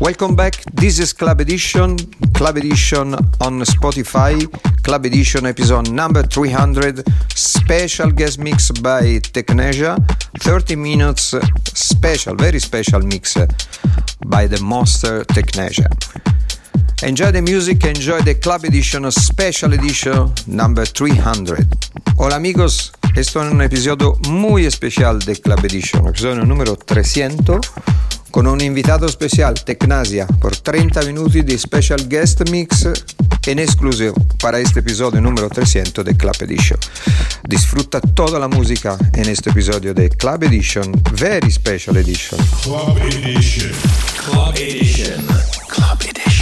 Welcome back. This is Club Edition. Club Edition on Spotify. Club Edition episode number 300. Special guest mix by Technasia. 30 minutes special, very special mix by the monster Technasia. Enjoy the music, enjoy the Club Edition Special Edition number 300. Hola amigos, esto es un episodio muy especial de Club Edition, episodio número 300 con un invitato especial, Tecnasia, por 30 minuti di special guest mix en exclusivo para este episodio número 300 de Club Edition. Disfruta toda la música en este episodio de Club Edition, very special edition. Club Edition. Club Edition. Club Edition.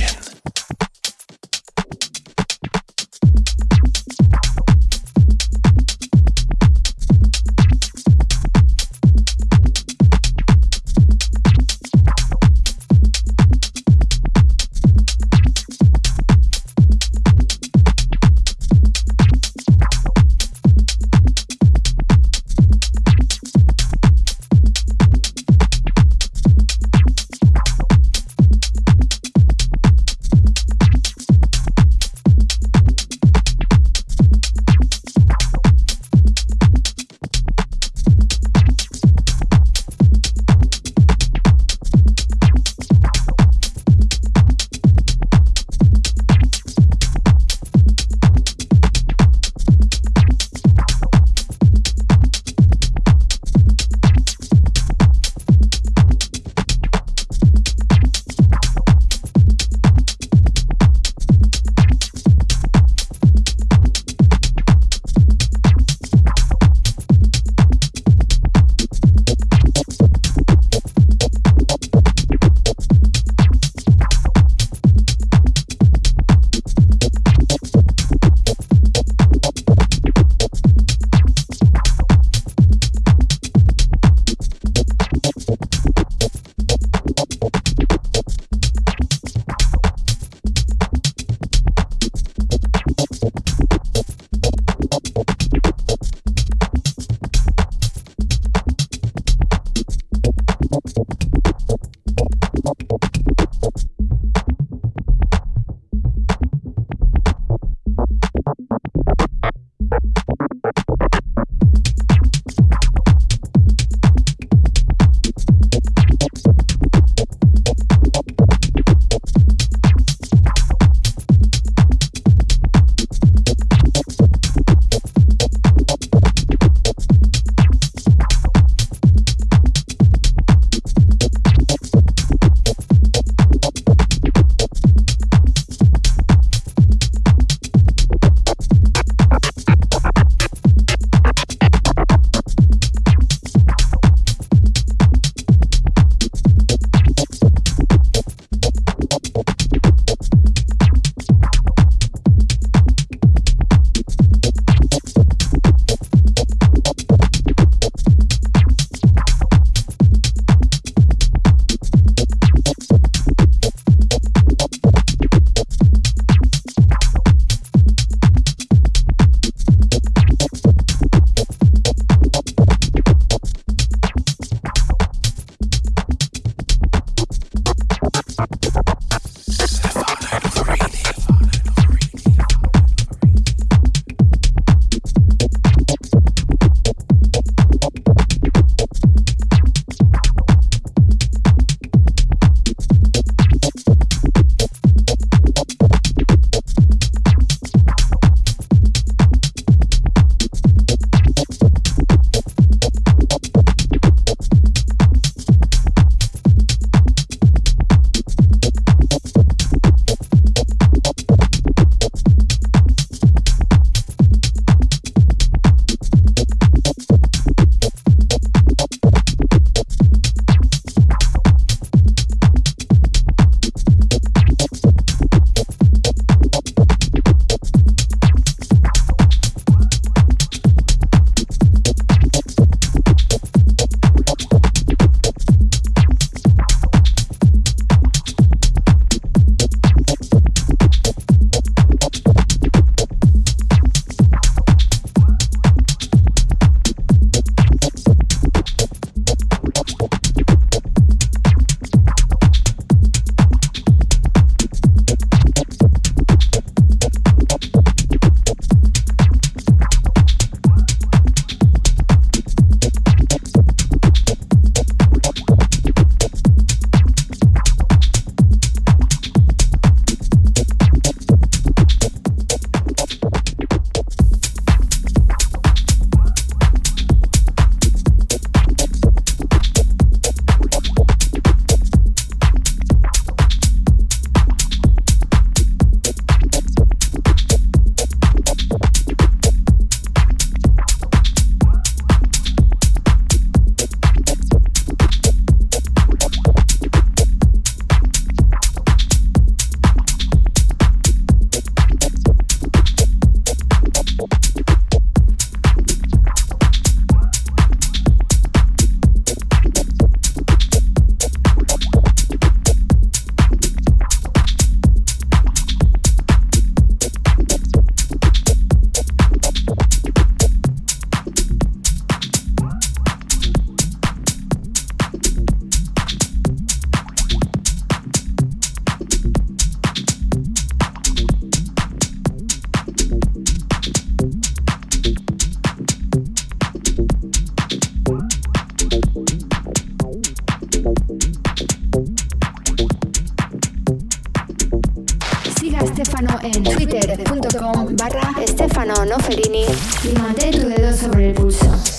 en twitter.com barra Stefano Noferini y mantén tu dedo sobre el pulso.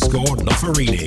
underscore Noferini.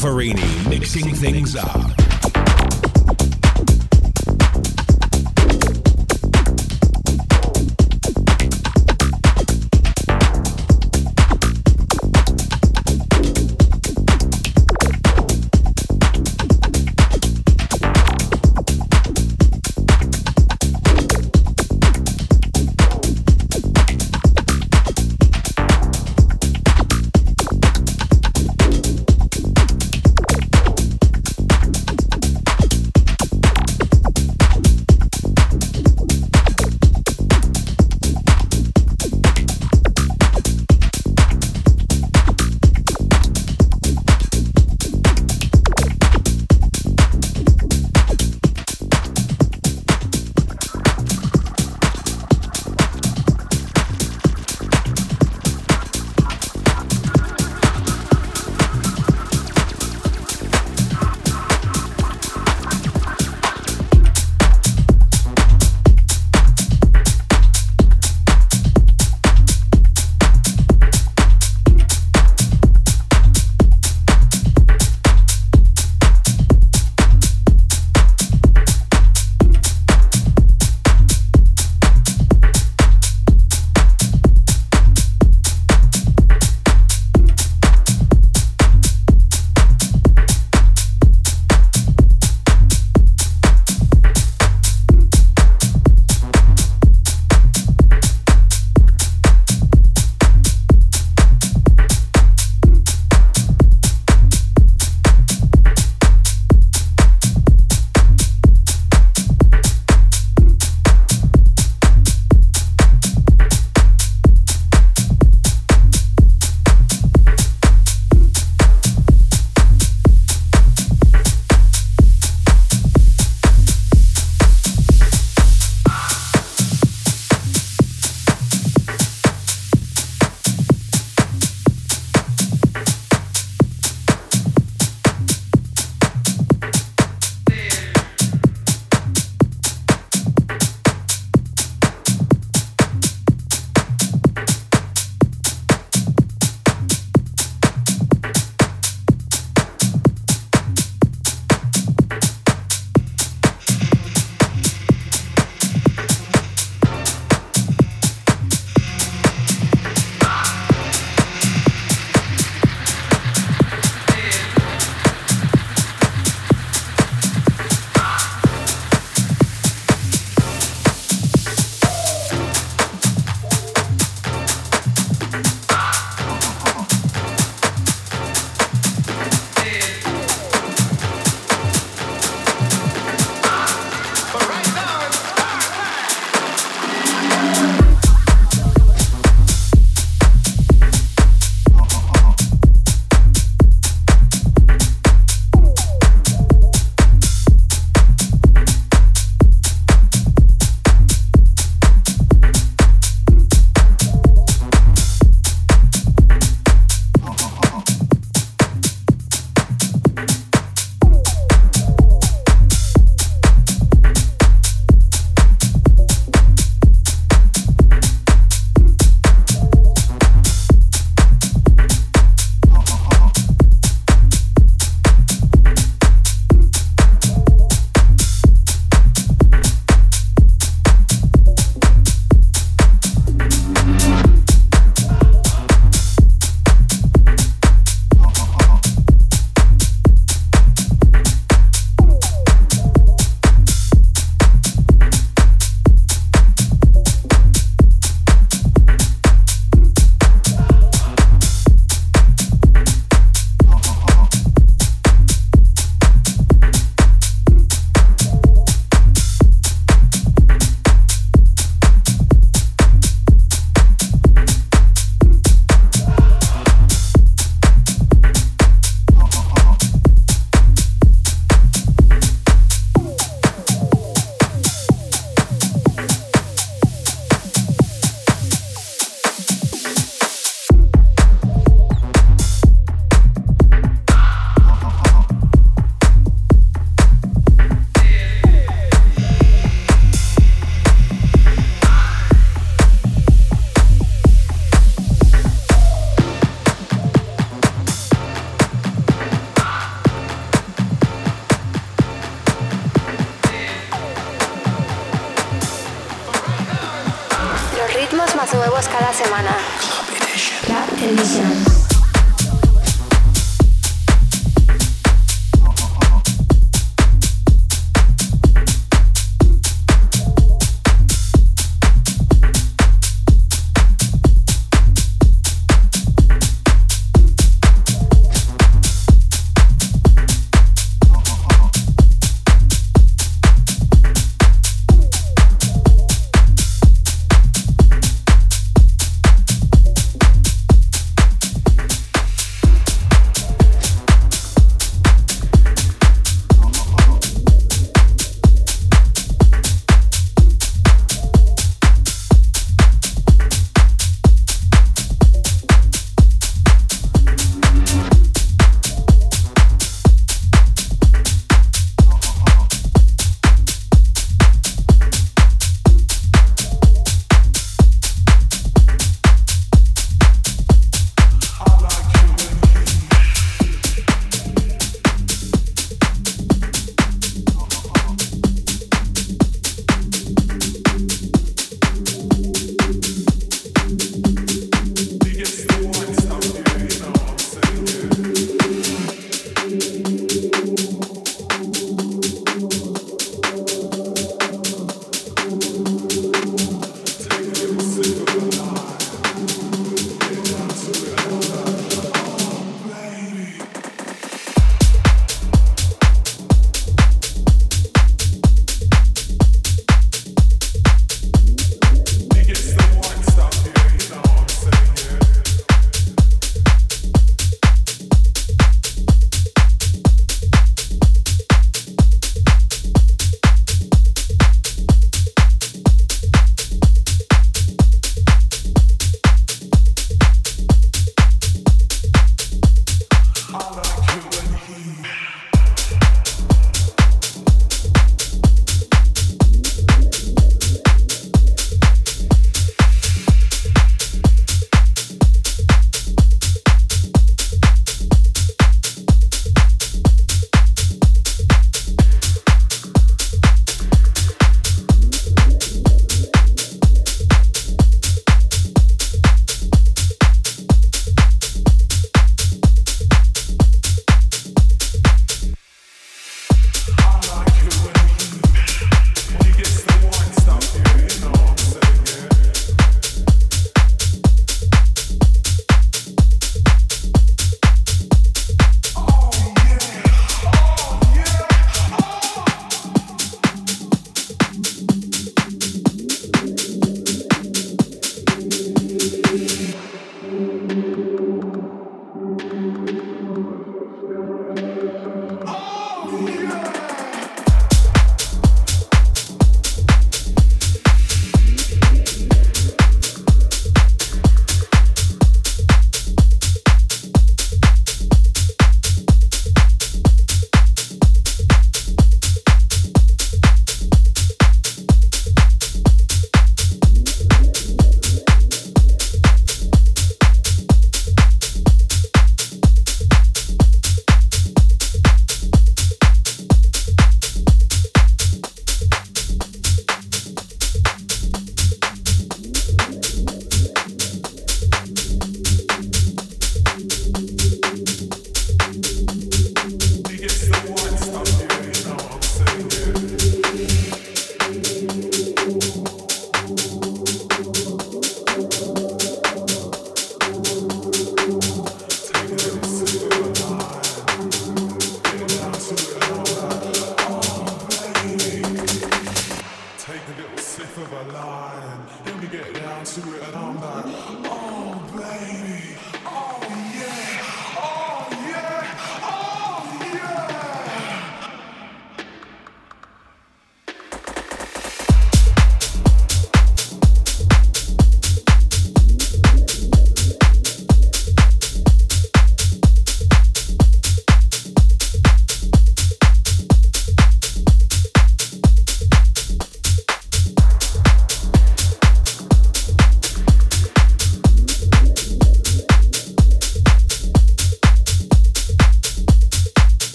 Noferini mixing things up.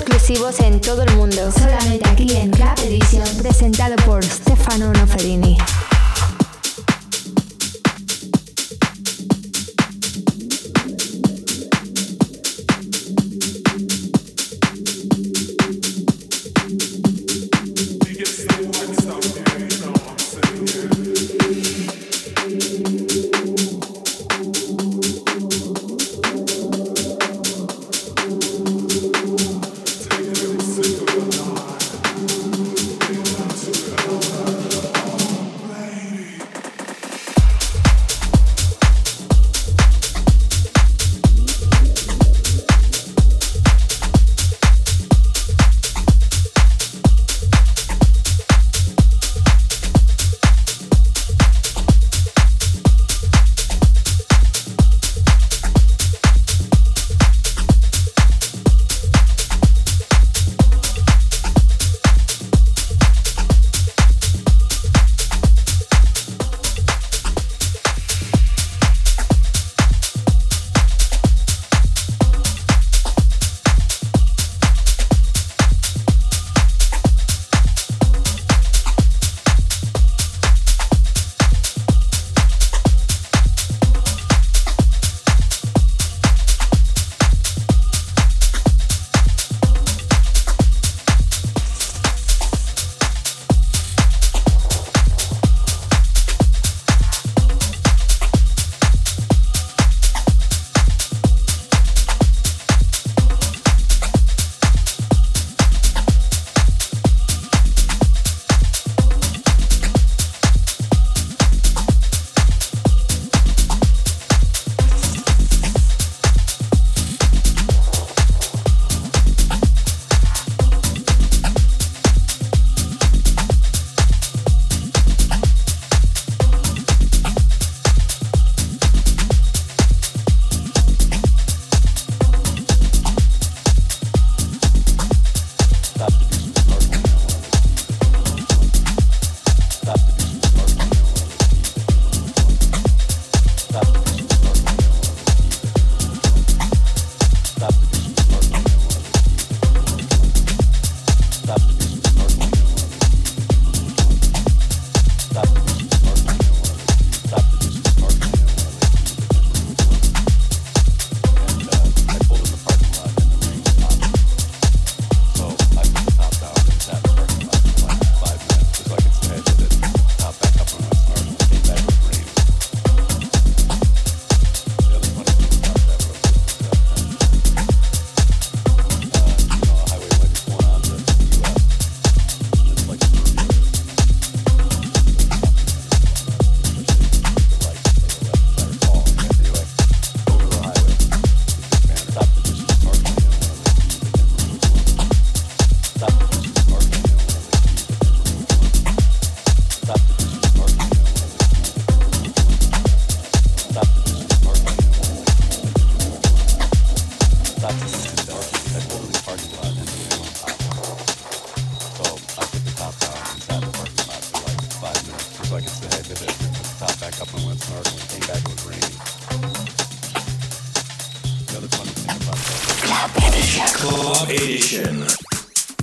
Exclusivos en todo el mundo. Solamente aquí en Club Edition. Presentado por Stefano Noferini.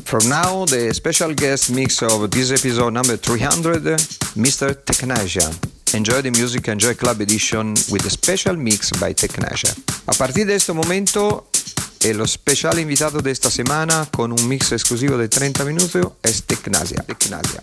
From now, the special guest mix of this episode number 300, Mr. Technasia. Enjoy the music, enjoy Club Edition with a special mix by Technasia. A partir de este momento, el special invitado de esta semana con un mix exclusivo de 30 minutos es Technasia. Technasia,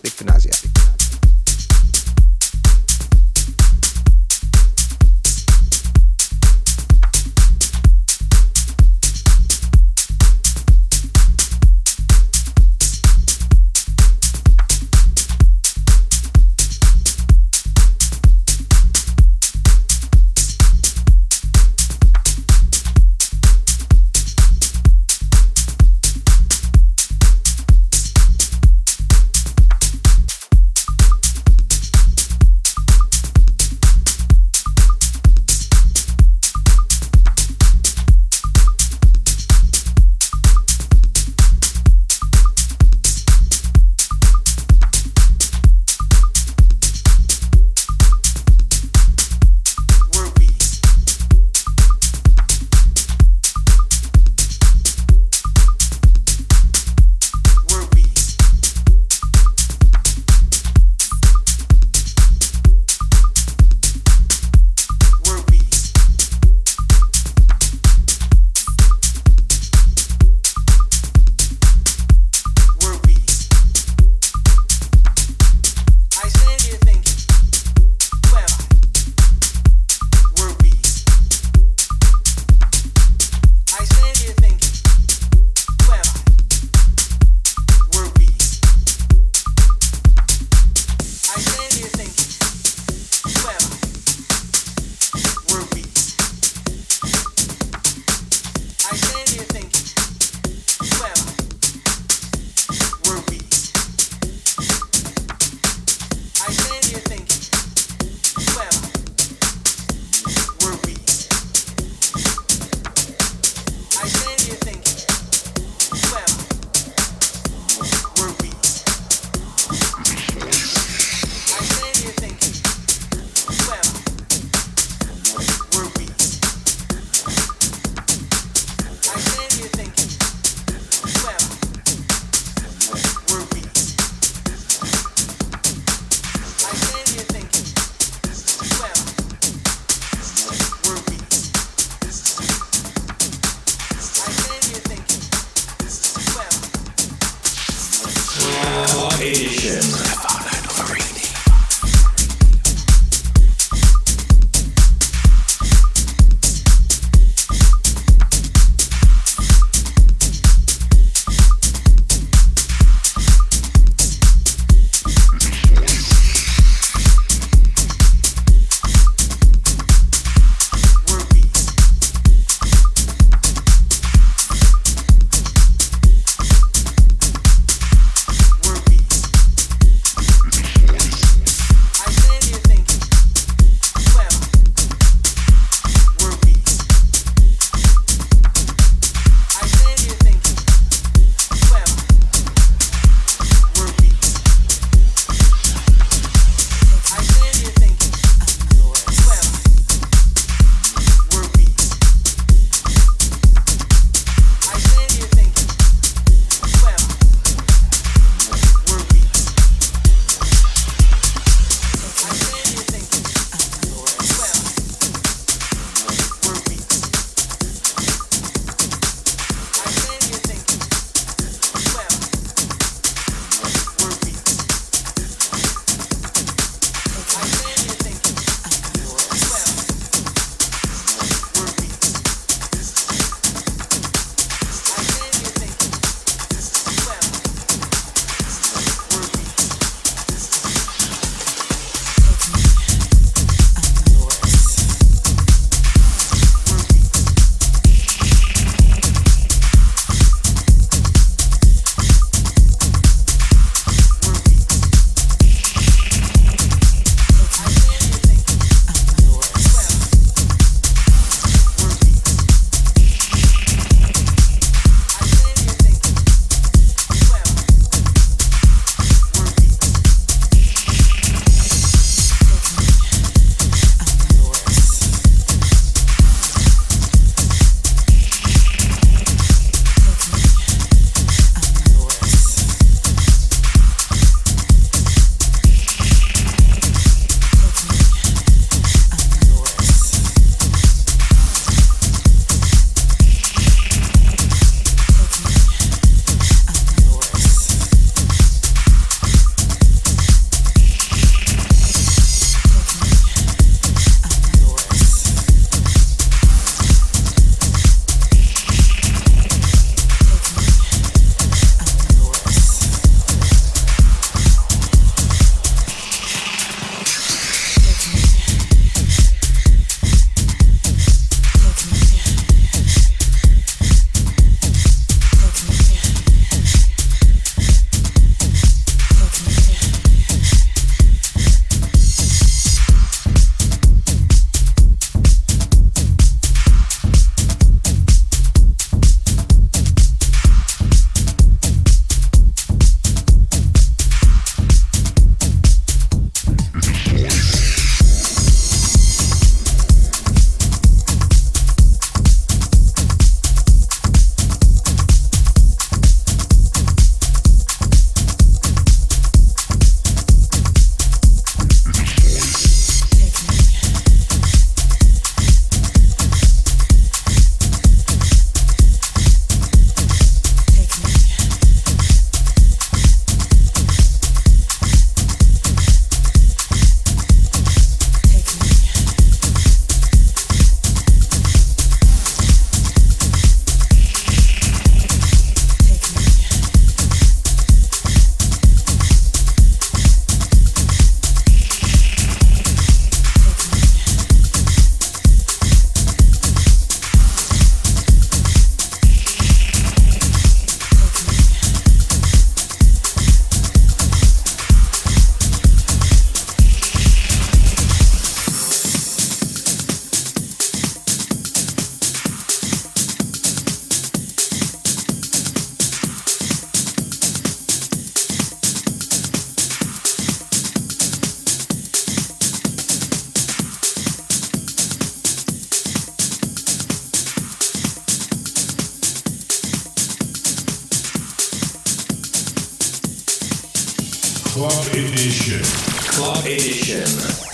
Club Edition. Club Edition.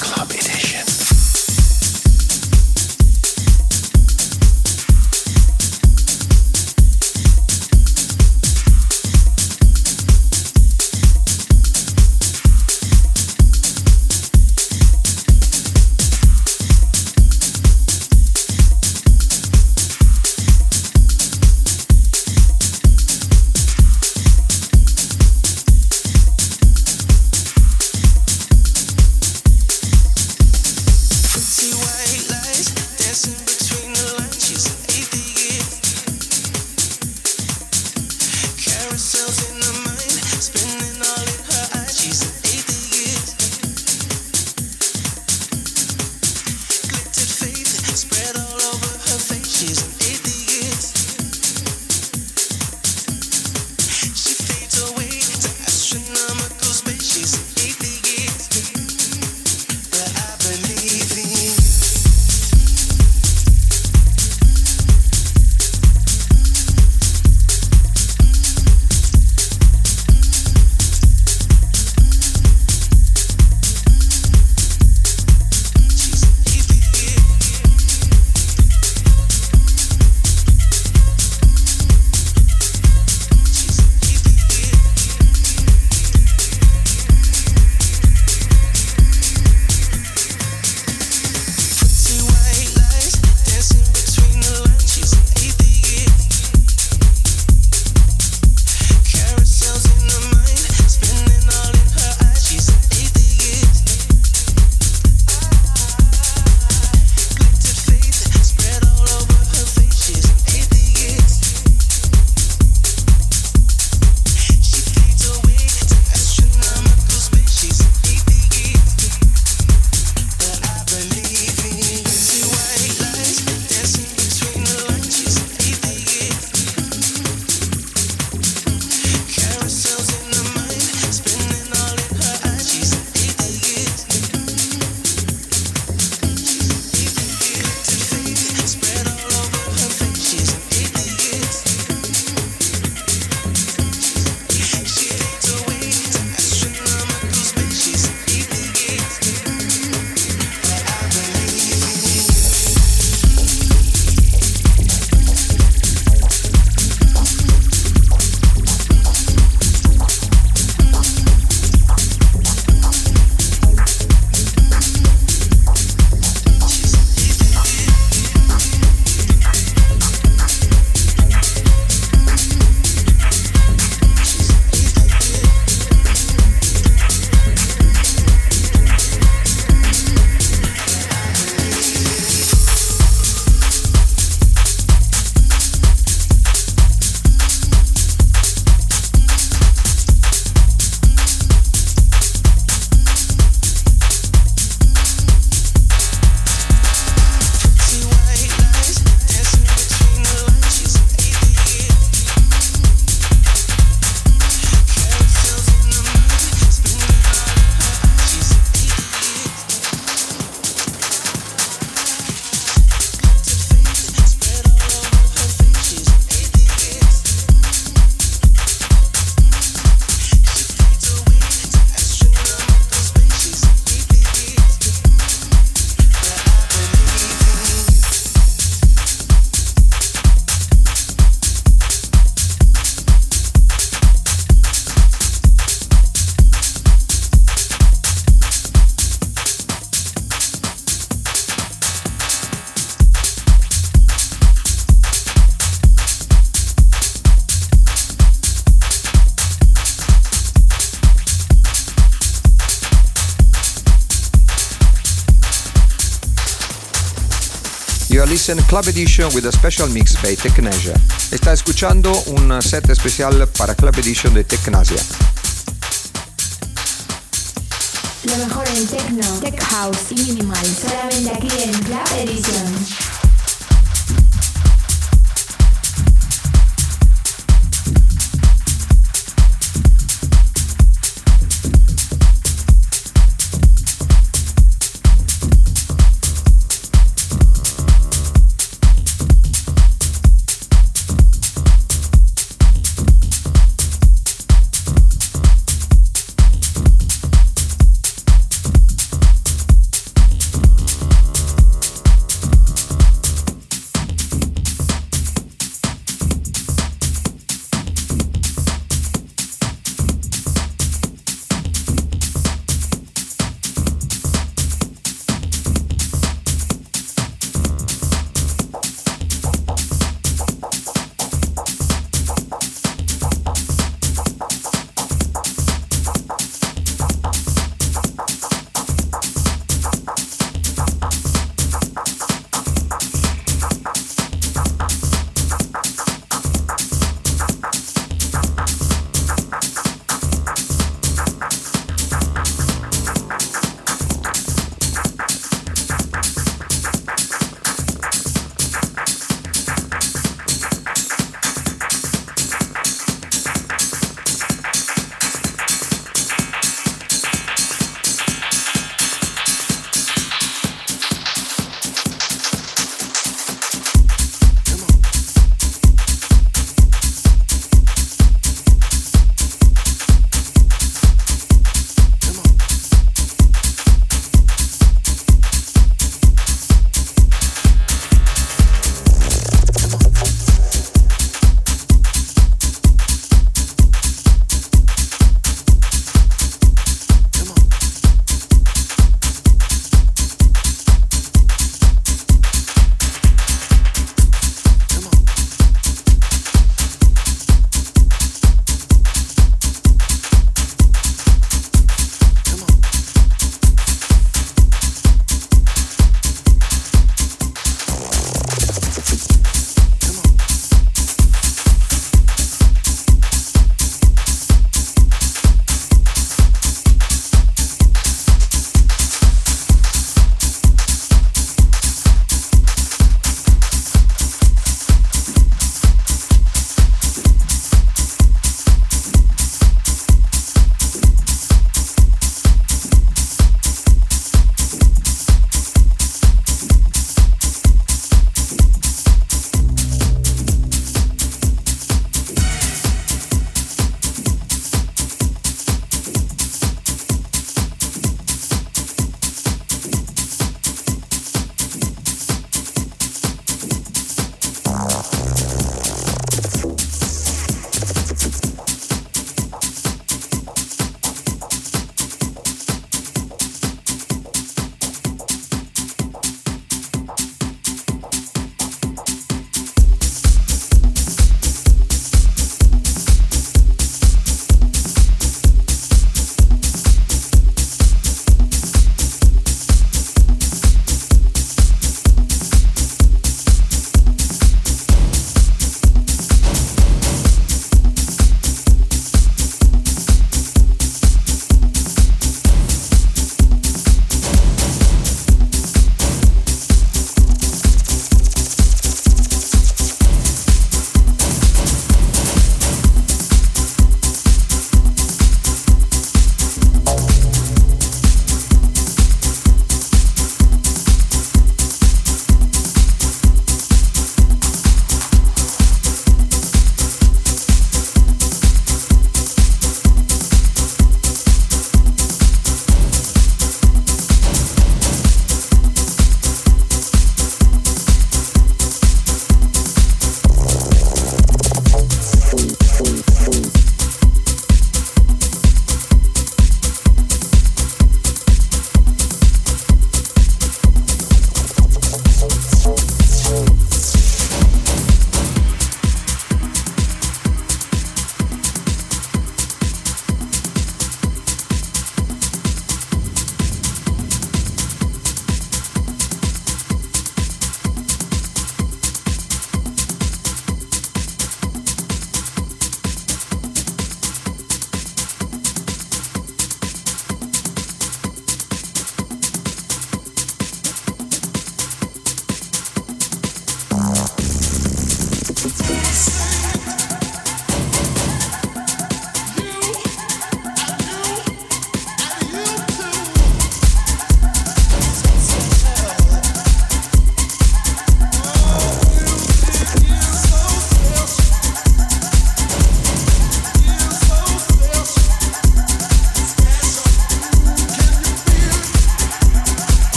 Club Edition. Listen Club Edition with a special mix by Tecnasia. Está escuchando un set especial para Club Edition de Tecnasia. Lo mejor en techno, tech house y minimal, solamente aquí en Club Edition.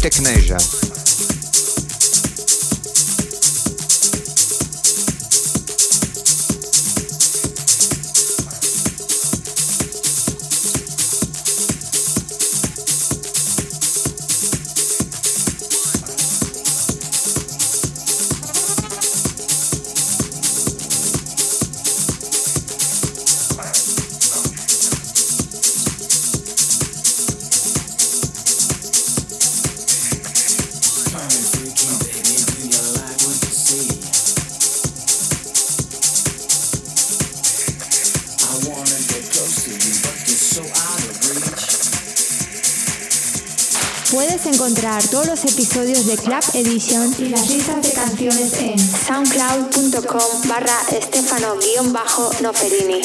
Technasia. Todos los episodios de Club Edition y las listas de canciones en soundcloud.com barra estefano-noferini.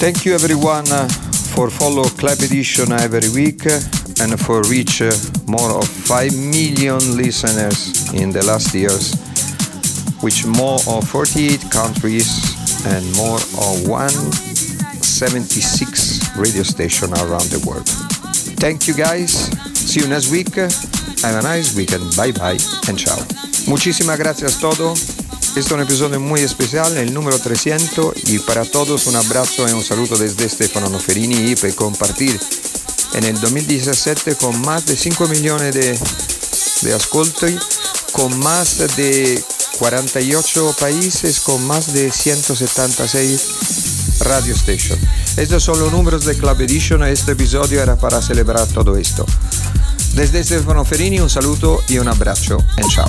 Thank you everyone uh, for follow Club Edition every week uh, and for reach uh, more of 5 million listeners in the last years, which more of 48 countries and more of 176 radio stations around the world. Thank you guys. See you next week. Have a nice weekend. Bye bye and ciao. Muchísimas gracias a todos. Este es un episodio muy especial, el número 300, y para todos un abrazo y un saludo desde Stefano Noferini y para compartir en el 2017 con más de 5 millones de, de ascolti, con más de 48 países, con más de 176 radio stations. Estos son los números de Club Edition, este episodio era para celebrar todo esto. Desde Stefano Ferini un saludo y un abrazo, en chao.